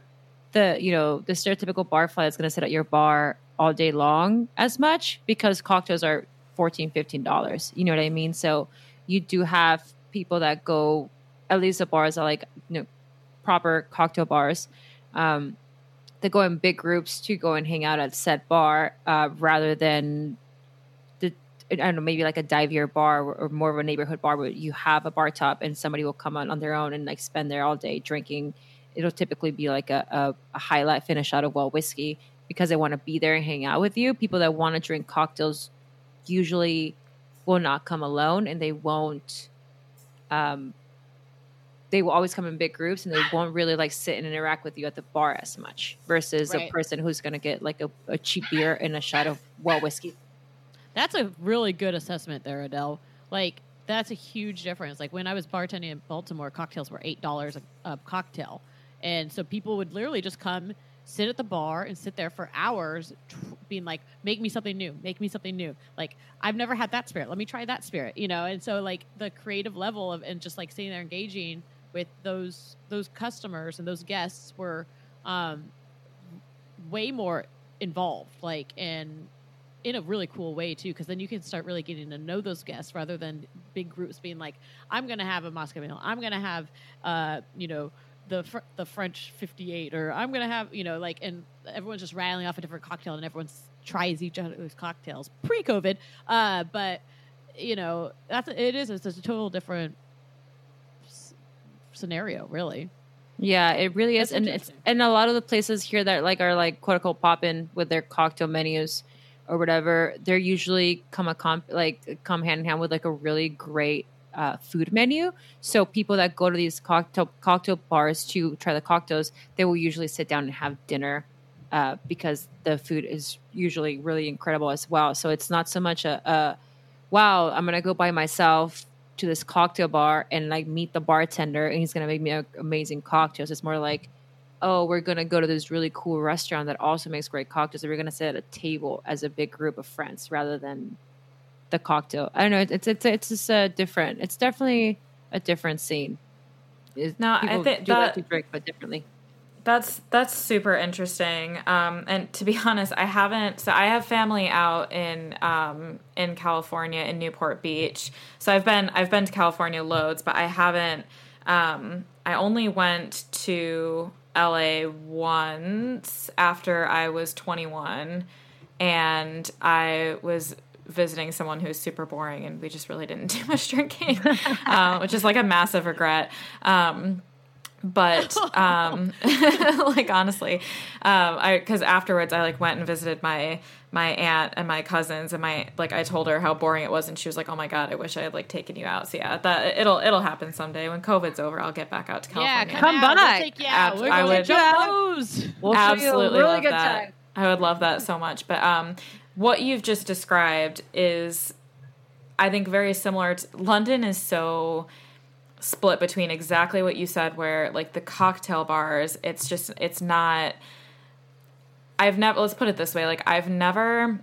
the you know the stereotypical bar fly that's going to sit at your bar all day long as much because cocktails are 14 15 dollars. You know what i mean? So you do have people that go at least the bars are like you know proper cocktail bars. Um they go in big groups to go and hang out at said bar uh, rather than I don't know maybe like a divier bar or, or more of a neighborhood bar where you have a bar top and somebody will come on on their own and like spend there all day drinking. It'll typically be like a, a, a highlight finish out of well whiskey because they want to be there and hang out with you. People that want to drink cocktails usually will not come alone and they won't um they will always come in big groups and they won't really like sit and interact with you at the bar as much versus Right. a person who's going to get like a, a cheap beer and a shot of well whiskey. That's a really good assessment there, Adele. Like that's a huge difference. Like when I was bartending in Baltimore, cocktails were eight dollars a, cocktail, and so people would literally just come, sit at the bar, and sit there for hours, being like, "Make me something new. Make me something new." Like I've never had that spirit. Let me try that spirit. You know. And so like the creative level of and just like sitting there engaging with those those customers and those guests were um, way more involved. Like and in a really cool way too, because then you can start really getting to know those guests rather than big groups being like, "I'm going to have a Moscow Mule. I'm going to have, uh, you know, the fr- the French 58, or I'm going to have, you know, like, and everyone's just rattling off a different cocktail, and everyone tries each other's cocktails pre-COVID. Uh, but you know, that's it is it's a total different s- scenario, really. Yeah, it really is, That's and it's and a lot of the places here that like are like quote unquote popping with their cocktail menus or whatever, they're usually come a comp like come hand in hand with like a really great uh, food menu. So people that go to these cocktail cocktail bars to try the cocktails, they will usually sit down and have dinner uh, because the food is usually really incredible as well. So it's not so much a, a wow, I'm gonna go by myself to this cocktail bar and like meet the bartender and he's gonna make me a, amazing cocktails. It's more like, oh, we're gonna go to this really cool restaurant that also makes great cocktails. And we're gonna sit at a table as a big group of friends rather than the cocktail. I don't know. It's it's it's just a different. It's definitely a different scene. Is- No, I think do like that- to drink, but differently. That's that's super interesting. Um, and to be honest, I haven't. So I have family out in um, in California in Newport Beach. So I've been I've been to California loads, but I haven't. Um, I only went to LA once after I was 21, and I was visiting someone who was super boring, and we just really didn't do much drinking, uh, which is like a massive regret. Um, but um like honestly um i because afterwards i like went and visited my my aunt and my cousins and my like i told her how boring it was and she was like oh my god i wish i had like taken you out so yeah that it'll it'll happen someday when covid's over i'll get back out to Yeah, california come, Come out. by. We'll take you out. Ab- We're I going would- to jump those. We'll show a absolutely really love good that. time. I would love that so much. But um, what you've just described is, I think, very similar. to London is so split between exactly what you said, where like the cocktail bars, it's just it's not. I've never. Let's put it this way: like I've never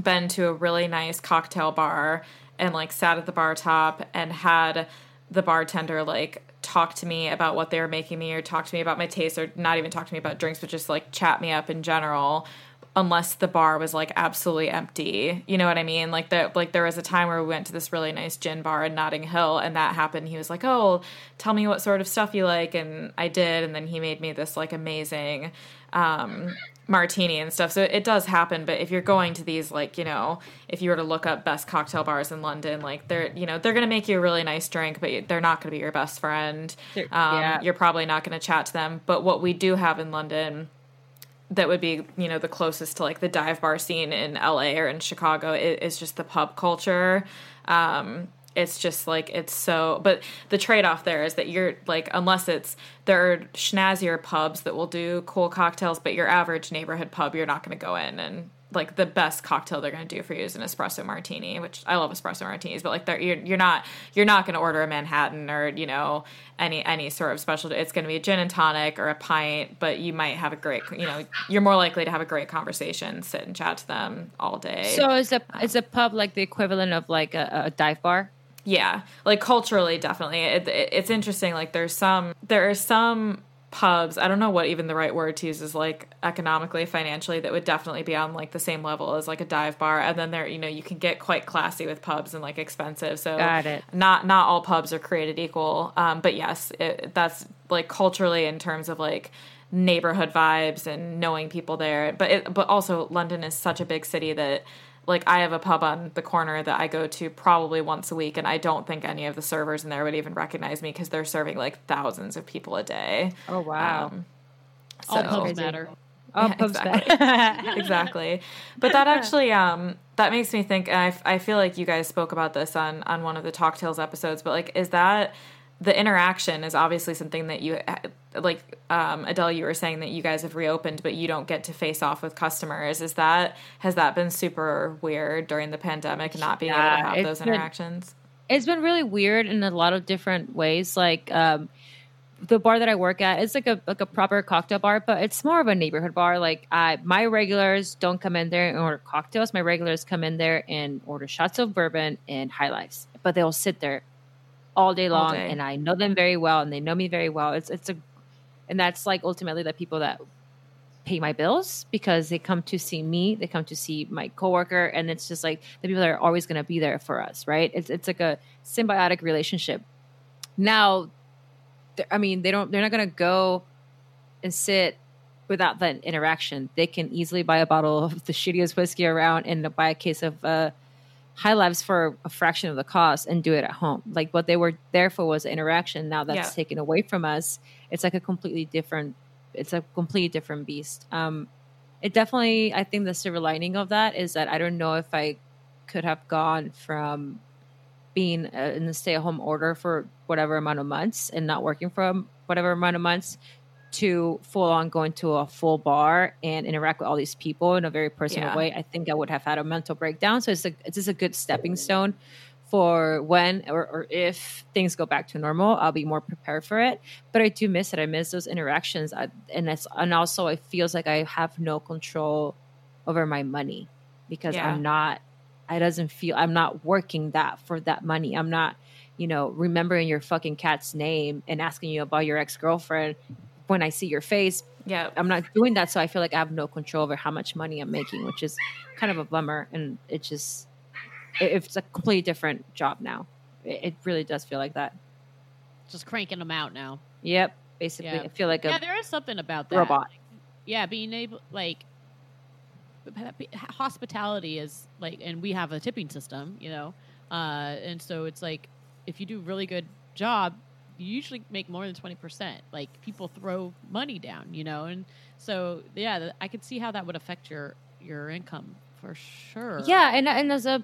been to a really nice cocktail bar and like sat at the bar top and had the bartender like talk to me about what they were making me or talk to me about my taste or not even talk to me about drinks but just like chat me up in general unless the bar was like absolutely empty you know what i mean like that like there was a time where we went to this really nice gin bar in notting hill and that happened he was like oh tell me what sort of stuff you like and i did and then he made me this like amazing um martini and stuff. So it does happen, but if you're going to these like, you know, if you were to look up best cocktail bars in London, like they're, you know, they're going to make you a really nice drink, but they're not going to be your best friend. Um, yeah. You're probably not going to chat to them. But what we do have in London that would be, you know, the closest to like the dive bar scene in LA or in Chicago i- is just the pub culture. Um, it's just like it's so but the trade-off there is that you're like unless it's there are schnazzier pubs that will do cool cocktails but your average neighborhood pub you're not going to go in and like the best cocktail they're going to do for you is an espresso martini which i love espresso martinis but like they're, you're, you're not you're not going to order a manhattan or you know any any sort of special it's going to be a gin and tonic or a pint but you might have a great you know you're more likely to have a great conversation sit and chat to them all day So is a um, is a pub like the equivalent of like a, a dive bar? Yeah like culturally definitely. It, it- it's interesting like there's some there are some pubs i don't know what even the right word to use is like economically financially that would definitely be on like the same level as like a dive bar. And then there you know you can get quite classy with pubs and like expensive. So Got it. not not all pubs are created equal. Um but yes it, that's like culturally in terms of like neighborhood vibes and knowing people there. But it, but also london is such a big city that like I have a pub on the corner that I go to probably once a week, and I don't think any of the servers in there would even recognize me because they're serving like thousands of people a day. Oh wow. Um, All pubs matter. oh, yeah, pubs exactly. back. exactly. But that actually um that makes me think and I, f- I feel like you guys spoke about this on on one of the Talk Tales episodes, but like is that the interaction is obviously something that you like um Adele you were saying that you guys have reopened but you don't get to face off with customers. Is that has that been super weird during the pandemic not being able to have those been- interactions? it's been really weird in a lot of different ways. Like um, the bar that I work at, it's like a like a proper cocktail bar, but it's more of a neighborhood bar. Like I, my regulars don't come in there and order cocktails. My regulars come in there and order shots of bourbon and high lifes, but they'll sit there all day All long, day. and I know them very well, and they know me very well. It's it's a, and that's like ultimately the people that pay my bills because they come to see me, they come to see my coworker, and it's just like the people that are always going to be there for us, right? It's it's like a symbiotic relationship. Now, I mean, they don't, they're not going to go and sit without that interaction. They can easily buy a bottle of the shittiest whiskey around and buy a case of uh, high lives for a fraction of the cost and do it at home. Like what they were there for was interaction. Now that's Yeah. taken away from us. It's like a completely different. It's a completely different beast. Um, it definitely. I think the silver lining of that is that I don't know if I could have gone from being uh, in the stay-at-home order for whatever amount of months and not working for whatever amount of months to full on going to a full bar and interact with all these people in a very personal Yeah. way, I think I would have had a mental breakdown. So it's a, it's just a good stepping stone for when or, or if things go back to normal. I'll be more prepared for it. But I do miss it. I miss those interactions, I, and it's and also it feels like I have no control over my money because Yeah. I'm not. I doesn't feel I'm not working that for that money. I'm not, you know, remembering your fucking cat's name and asking you about your ex girlfriend when I see your face. Yeah. I'm not doing that, so I feel like I have no control over how much money I'm making, which is kind of a bummer. And it just it's a completely different job now. It, it really does feel like that. Just cranking them out now. Yep, basically, Yeah. I feel like a yeah, there is something about that. robot. Yeah, being able like hospitality is like, and we have a tipping system, you know, uh, and so it's like if you do a really good job, you usually make more than 20%. Like people throw money down, you know? And so, yeah, I could see how that would affect your your income for sure. Yeah, and and as a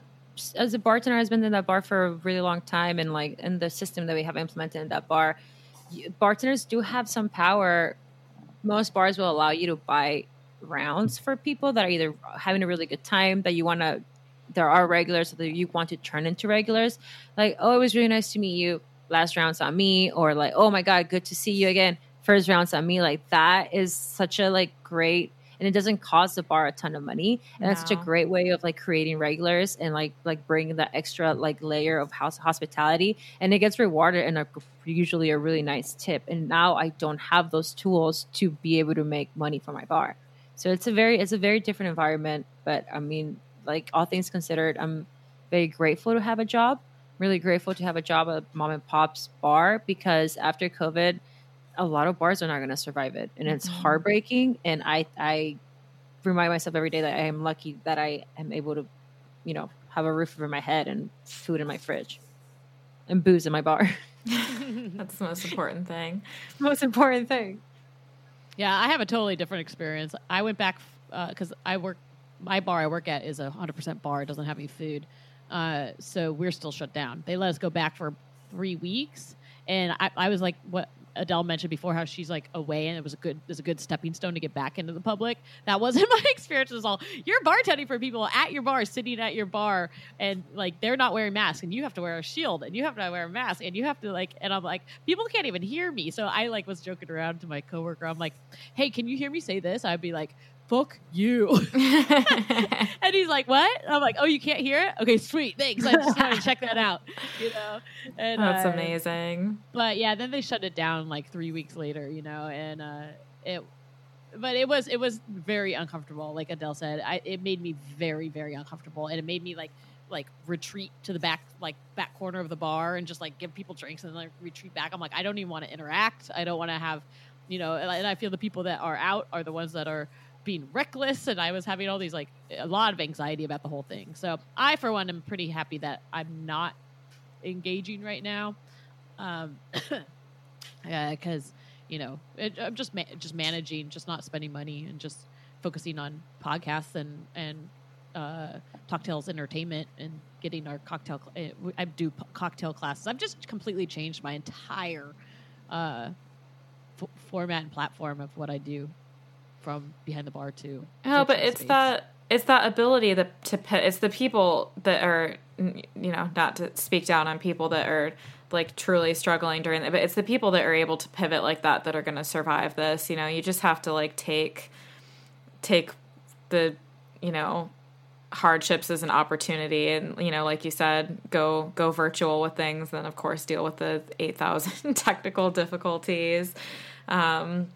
as a bartender has been in that bar for a really long time and like in the system that we have implemented in that bar bartenders do have some power. Most bars will allow you to buy rounds for people that are either having a really good time that you want to there are regulars that you want to turn into regulars. Like oh it was really nice to meet you. Last round's on me or like oh my god good to see you again. First round's on me. Like that is such a like great and it doesn't cost the bar a ton of money. And that's such a great way of like creating regulars and like like bringing that extra like layer of house hospitality. And it gets rewarded in a usually a really nice tip. And now i don't have those tools to be able to make money for my bar. So it's a very it's a very different environment. But i mean like all things considered i'm very grateful to have a job. Really grateful to have a job at mom and pop's bar because after covid a lot of bars are not going to survive it and it's heartbreaking and i i remind myself every day that i am lucky that i am able to you know have a roof over my head and food in my fridge and booze in my bar That's the most important thing. most important thing Yeah, I have a totally different experience. I went back because I work. My bar I work at is a hundred percent bar. It doesn't have any food, uh, so we're still shut down. They let us go back for three weeks, and I, I was like, what Adele mentioned before, how she's like away, and it was a good, was a good stepping stone to get back into the public. That wasn't my experience. at all you're bartending for people at your bar, sitting at your bar, and like they're not wearing masks, and you have to wear a shield, and you have to wear a mask, and you have to like, and I'm like, people can't even hear me. So I like was joking around to my coworker. I'm like, hey, can you hear me say this? I'd be like, fuck you. and he's like, what? I'm like, oh, you can't hear it? Okay, sweet. Thanks. I just wanted to check that out. You know? And, That's uh, amazing. But yeah, then they shut it down like three weeks later, you know, and uh, it, but it was, it was very uncomfortable. Like Adele said, I, it made me very, very uncomfortable. And it made me like, like retreat to the back, like back corner of the bar and just like give people drinks and then like retreat back. I'm like, I don't even want to interact. I don't want to have, you know, and I feel the people that are out are the ones that are being reckless. And I was having all these like a lot of anxiety about the whole thing. So I, for one, am pretty happy that I'm not engaging right now. Um, because you know it, I'm just ma- just managing, just not spending money, and just focusing on podcasts and and uh, cocktails entertainment and getting our cocktail. Cl- uh, I do p- cocktail classes. I've just completely changed my entire uh, f- format and platform of what I do from behind the bar to. Oh, but it's space. that it's that ability that to. It's the people that are, you know, not to speak down on people that are like truly struggling during it, but it's the people that are able to pivot like that that are going to survive this. You know, you just have to like take take the you know hardships as an opportunity and you know like you said go go virtual with things then of course deal with the 8000 technical difficulties um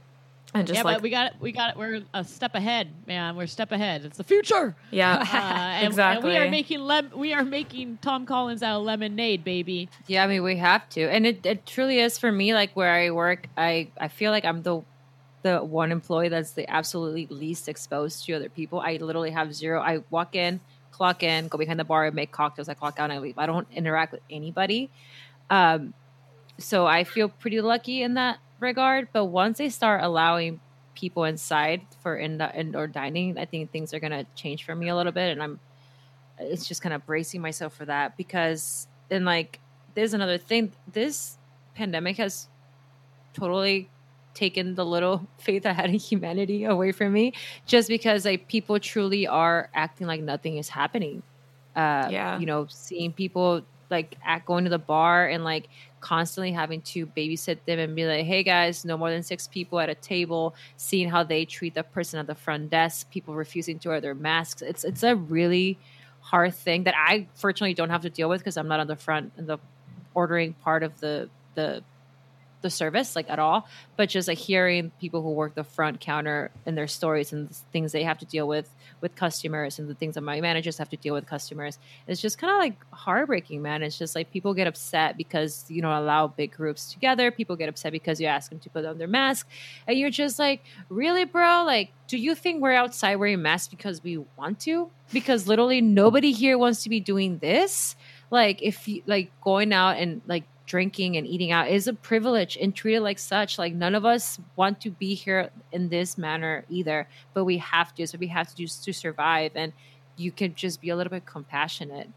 and just yeah, like but we got it. we got it. we're a step ahead, man. We're a step ahead. It's the future. yeah Uh, and, exactly And we are making lem- we are making Tom Collins out of lemonade, baby. Yeah, I mean we have to, and it, it truly is for me. Like where I work, I I feel like I'm the the one employee that's the absolutely least exposed to other people. I literally have zero. I walk in, clock in, go behind the bar, make cocktails. I clock out, and I leave. I don't interact with anybody. Um, so I feel pretty lucky in that regard. But once they start allowing people inside for in the indoor dining, I think things are gonna change for me a little bit, and I'm it's just kind of bracing myself for that because and like there's another thing this pandemic has totally taken the little faith i had in humanity away from me just because like people truly are acting like nothing is happening uh Yeah. you know seeing people like at going to the bar and like constantly having to babysit them and be like hey guys no more than six people at a table seeing how they treat the person at the front desk people refusing to wear their masks. It's it's a really hard thing that I fortunately don't have to deal with because I'm not on the front in the ordering part of the the the service like at all but just like hearing people who work the front counter and their stories and the things they have to deal with with customers and the things that my managers have to deal with customers it's just kind of like heartbreaking man. It's just like people get upset because you don't allow big groups together. People get upset because you ask them to put on their mask. And you're just like really bro? Like do you think we're outside wearing masks because we want to? Because literally nobody here wants to be doing this? Like if you like going out and like drinking and eating out is a privilege and treated like such. Like none of us want to be here in this manner either, but we have to. So we have to do to survive, and you can just be a little bit compassionate.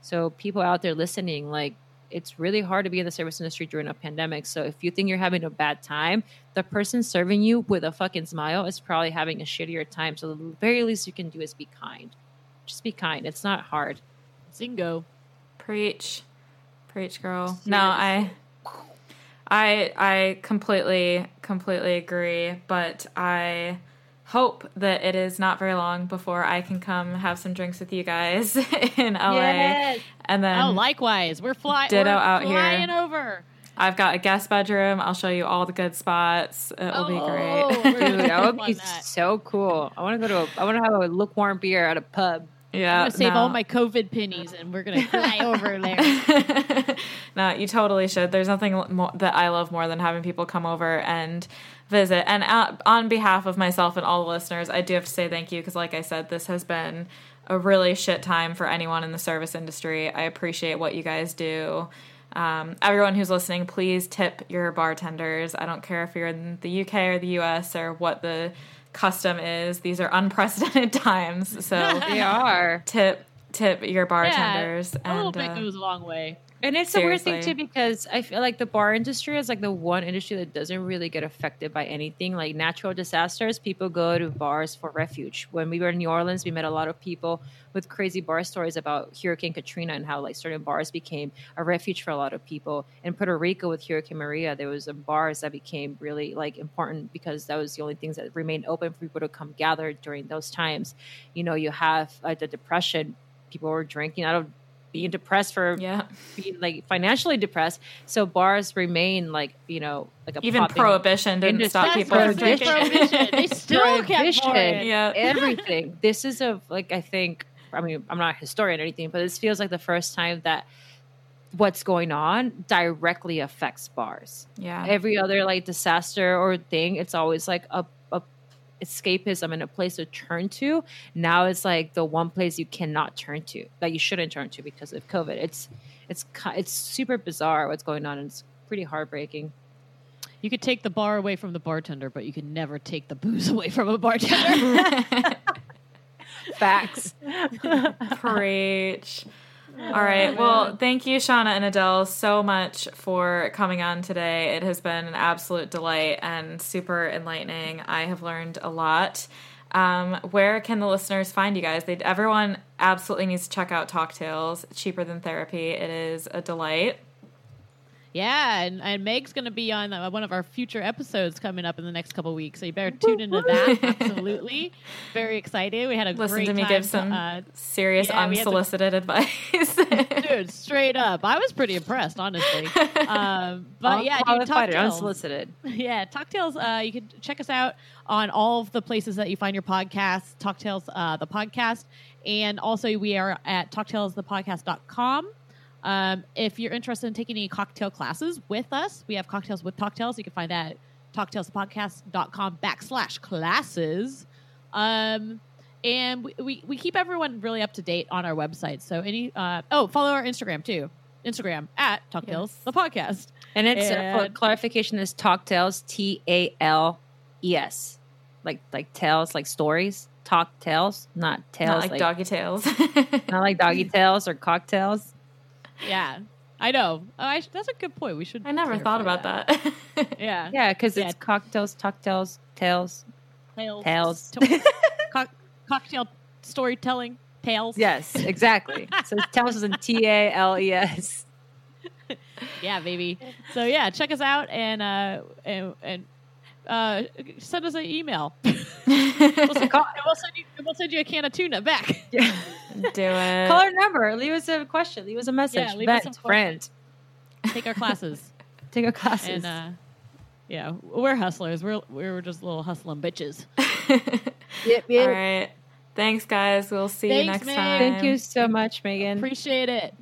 So people out there listening, like it's really hard to be in the service industry during a pandemic. So if you think you're having a bad time, the person serving you with a fucking smile is probably having a shittier time. So the very least you can do is be kind. Just be kind. It's not hard. Zingo. Preach. Preach, girl. No, I I I completely completely agree, but I hope that it is not very long before I can come have some drinks with you guys in LA. Yes. And then Oh, likewise. We're, fly- Ditto we're out here. flying over. I've got a guest bedroom. I'll show you all the good spots. It'll be Oh, great. we're Dude, that would be that. so cool. I want to go to. A, I want to have a lukewarm beer at a pub. Yeah. I'm gonna save no. all my COVID pennies and we're gonna fly over there. no, you totally should. There's nothing more, that I love more than having people come over and visit. And uh, on behalf of myself and all the listeners, I do have to say thank you because, like I said, this has been a really shit time for anyone in the service industry. I appreciate what you guys do. Um, everyone who's listening, please tip your bartenders. I don't care if you're in the UK or the US or what the custom is. These are unprecedented times. So They are. tip tip your bartenders. yeah, a little and, bit uh, goes a long way. And it's a weird thing too because I feel like the bar industry is like the one industry that doesn't really get affected by anything like natural disasters. People go to bars for refuge. When we were in New Orleans, we met a lot of people with crazy bar stories about Hurricane Katrina and how like certain bars became a refuge for a lot of people. In Puerto Rico with Hurricane Maria, there was bars that became really like important because that was the only things that remained open for people to come gather during those times. You know, you have uh, the depression. People were drinking out of being depressed for yeah. being like financially depressed. So bars remain like you know like a Even prohibition didn't industry. stop people from drinking. prohibition. They still kept. Yeah. everything. this is a like I think. I mean, I'm not a historian or anything, but this feels like the first time that what's going on directly affects bars. Yeah. Every other like disaster or thing, it's always like a escapism and a place to turn to. Now it's like the one place you cannot turn to that you shouldn't turn to because of COVID. It's it's it's super bizarre what's going on and it's pretty heartbreaking. You could take the bar away from the bartender, but you can never take the booze away from a bartender. Facts. Preach. All right. Well, thank you, Shauna and Adele, so much for coming on today. It has been an absolute delight and super enlightening. I have learned a lot. Um, where can the listeners find you guys? They, everyone absolutely needs to check out Talk Tales. Cheaper than therapy. It is a delight. Yeah, and, and Meg's going to be on uh, one of our future episodes coming up in the next couple weeks, so you better tune into that. Absolutely, very excited. We had a Listen great to me time, give some uh, serious yeah, we had to- unsolicited advice. dude. Straight up, I was pretty impressed, honestly. Um, but yeah, dude, Talk Tales. unsolicited. yeah, Talk Tales. Uh, you can check us out on all of the places that you find your podcasts. Talk Tales, uh, the podcast, and also we are at talktalesthepodcast.com. Um, if you're interested in taking any cocktail classes with us, we have cocktails with Talk Tales. You can find that at talktalesthepodcast.com backslash classes. Um, and we, we, we keep everyone really up to date on our website. So any uh, oh, follow our Instagram too. Instagram at Talk Tales Yes. the podcast. And it's uh, for clarification is talk tales T A L E S. Like like tales like stories. Talk tales, not tales Not like, like, doggy tails. not like doggy tales or cocktails. Yeah, I know. Oh, I, that's a good point. We should. I never thought about clarify that. Yeah, Yeah, because Yeah. it's cocktails, talk-tales, tales. Tales. Tales. To- cock- cocktail storytelling tales. Yes, exactly. so tales is in T A L E S. yeah, baby. So yeah, check us out and uh and, and uh send us an email. we'll, send, and we'll send you we'll send you a can of tuna back. Do it. Call our number. Leave us a question. Leave us a message. Yeah, leave us Vent, some friend. Take our classes Take our classes. and uh yeah, we're hustlers. We're we're just little hustling bitches. yep, yep. All right. Thanks, guys. We'll see you next Meg. time. Thank you so much, Megan. Appreciate it.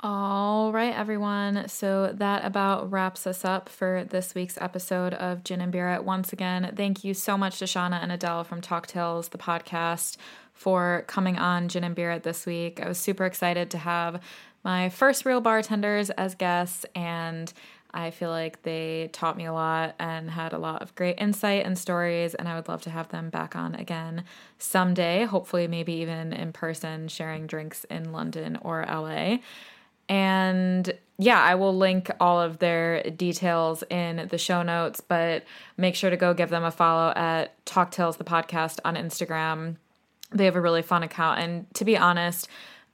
All right, everyone. So that about wraps us up for this week's episode of Gin and Beer. Once again, thank you so much to Shauna and Adele from Talk Tales, the podcast, for coming on Gin and Beer this week. I was super excited to have my first real bartenders as guests, and I feel like they taught me a lot and had a lot of great insight and stories, and I would love to have them back on again someday, hopefully, maybe even in person, sharing drinks in London or LA. And yeah, I will link all of their details in the show notes, but make sure to go give them a follow at Talk Tales the podcast on Instagram. They have a really fun account. And to be honest,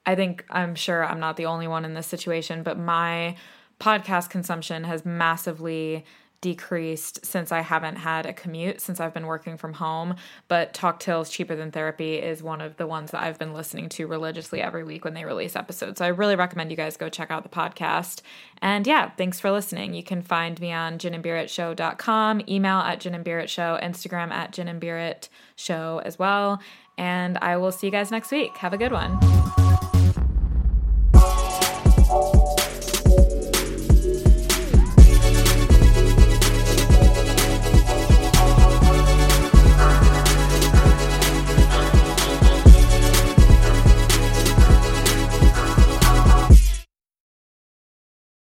I think I'm sure I'm not the only one in this situation, but my podcast consumption has massively decreased since I haven't had a commute since I've been working from home. But Talk Tales Cheaper Than Therapy is one of the ones that I've been listening to religiously every week when they release episodes. So I really recommend you guys go check out the podcast. And yeah, thanks for listening. You can find me on ginandbearitshow.com, email at ginandbearitshow, Instagram at ginandbearitshow as well. And I will see you guys next week. Have a good one.